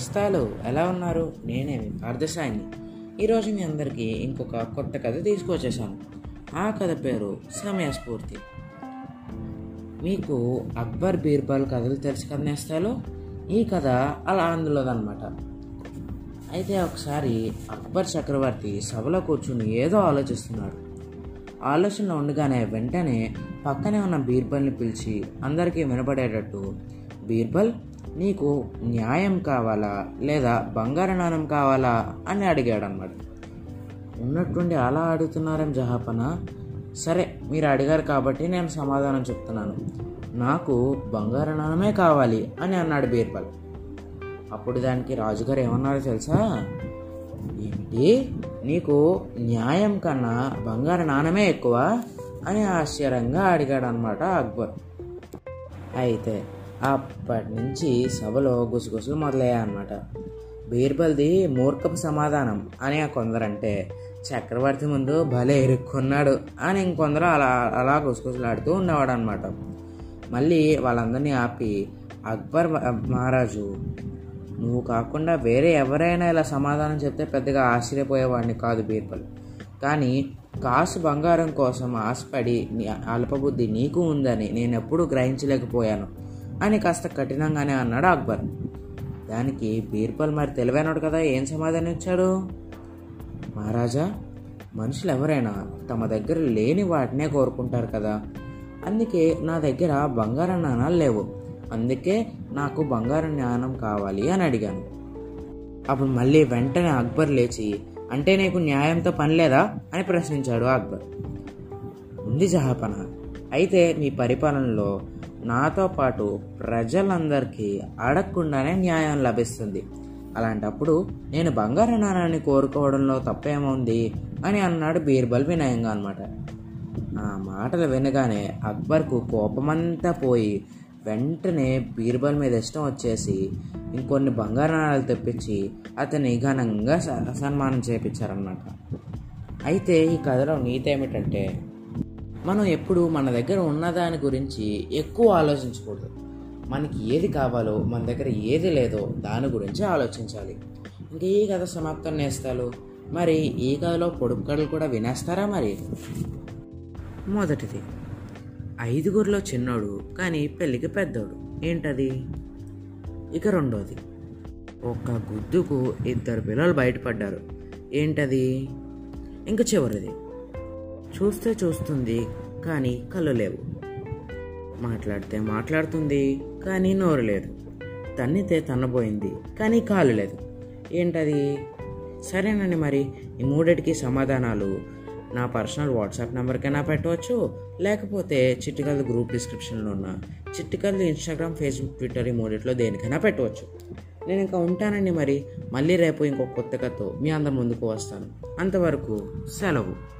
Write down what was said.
నేస్తాలు ఎలా ఉన్నారు? నేనే అర్ధసాయిని ఈరోజు మీ అందరికీ ఇంకొక కొత్త కథ తీసుకొచ్చేసాను ఆ కథ పేరు సమయస్ఫూర్తి మీకు అక్బర్ బీర్బల్ కథలు తెలుసు కదా నేస్తాలు ఈ కథ అలా అందులోదన్నమాట. అయితే ఒకసారి అక్బర్ చక్రవర్తి సభలో కూర్చుని ఏదో ఆలోచిస్తున్నాడు. ఆలోచనలో ఉండగానే వెంటనే పక్కనే ఉన్న బీర్బల్ని పిలిచి అందరికీ వినపడేటట్టు బీర్బల్ నీకు న్యాయం కావాలా లేదా బంగారు నాణం కావాలా అని అడిగాడు అనమాట ఉన్నట్టుండి అలా అడుగుతున్నారేం జహాపన? సరే మీరు అడిగారు కాబట్టి నేను సమాధానం చెప్తున్నాను. నాకు బంగారు నాణమే కావాలి అని అన్నాడు బీర్బల్. అప్పుడు దానికి రాజుగారు ఏమన్నారో తెలుసా? ఏమిటి నీకు న్యాయం కన్నా బంగారు నాణమే ఎక్కువ అని ఆశ్చర్యంగా అడిగాడు అనమాట అక్బర్. అయితే అప్పటి నుంచి సభలో గుసగుసలు మొదలయ్యాయన్నమాట. బీర్బల్ది మూర్ఖపు సమాధానం అని ఆ కొందరంటే చక్రవర్తి ముందు భలే ఇరుక్కున్నాడు అని ఇంకొందరు అలా అలా గుసగుసలాడుతూ ఉండేవాడు అనమాట మళ్ళీ వాళ్ళందరినీ ఆపి అక్బర్ మహారాజు నువ్వు కాకుండా వేరే ఎవరైనా ఇలా సమాధానం చెప్తే పెద్దగా ఆశ్చర్యపోయేవాడిని కాదు బీర్బల్. కానీ కాసు బంగారం కోసం ఆశపడి అల్పబుద్ధి నీకు ఉందని నేను ఎప్పుడూ గ్రహించలేకపోయాను. అని కాస్త కఠినంగానే అన్నాడు అక్బర్. దానికి బీర్బల్ మరి తెలివైనడు కదా ఏం సమాధానం ఇచ్చాడు? మహారాజా మనుషులు ఎవరైనా తమ దగ్గర లేని వాటినే కోరుకుంటారు కదా. అందుకే నా దగ్గర బంగారం నాణాలు లేవు. అందుకే నాకు బంగారం జ్ఞానం కావాలి అని అడిగాను. అప్పుడు మళ్ళీ వెంటనే అక్బర్ లేచి అంటే నీకు న్యాయంతో పని లేదా? అని ప్రశ్నించాడు అక్బర్. ఉంది జహాపన. అయితే మీ పరిపాలనలో నాతో పాటు ప్రజలందరికీ అడగకుండానే న్యాయం లభిస్తుంది. అలాంటప్పుడు నేను బంగారు నాణాన్ని కోరుకోవడంలో తప్పేముంది? అని అన్నాడు బీర్బల్ వినయంగా అనమాట ఆ మాటలు వినగానే అక్బర్కు కోపమంతా పోయి వెంటనే బీర్బల్ మీద ఇష్టం వచ్చేసి ఇంకొన్ని బంగారు నాణాలు తెప్పించి అతన్ని ఘనంగా సన్మానం చేపించారన్నమాట. అయితే ఈ కథలో నీతి ఏమిటంటే మనం ఎప్పుడు మన దగ్గర ఉన్నదాని గురించి ఎక్కువ ఆలోచించకూడదు. మనకి ఏది కావాలో మన దగ్గర ఏది లేదో దాని గురించి ఆలోచించాలి. ఇంకా ఈ కథ సమాప్తం నేస్తాలు? మరి ఈ కథలో పొడుపు కథలు కూడా వినేస్తారా మరి? మొదటిది. ఐదుగురిలో చిన్నోడు కానీ పెళ్ళికి పెద్దోడు. ఏంటది? ఇక రెండోది. ఒక గుద్దుకు ఇద్దరు పిల్లలు బయటపడ్డారు. ఏంటది? ఇంక చివరిది. చూస్తే చూస్తుంది కానీ కళ్ళు లేవు. మాట్లాడితే మాట్లాడుతుంది కానీ నోరు లేదు. తన్నితే తన్నబోయింది కానీ కాలు లేదు. ఏంటది? సరేనండి మరి ఈ మూడిటికి సమాధానాలు నా పర్సనల్ వాట్సాప్ నెంబర్కైనా పెట్టవచ్చు లేకపోతే చిట్టికల్ గ్రూప్ డిస్క్రిప్షన్లో ఉన్న చిట్టికల్ ఇన్స్టాగ్రామ్ ఫేస్బుక్ ట్విట్టర్ ఈ మూడిట్లో దేనికైనా పెట్టవచ్చు. నేను ఇంకా ఉంటానండి మరి మళ్ళీ రేపు ఇంకో కొత్త కథతో మీ అందరి ముందుకు వస్తాను. అంతవరకు సెలవు.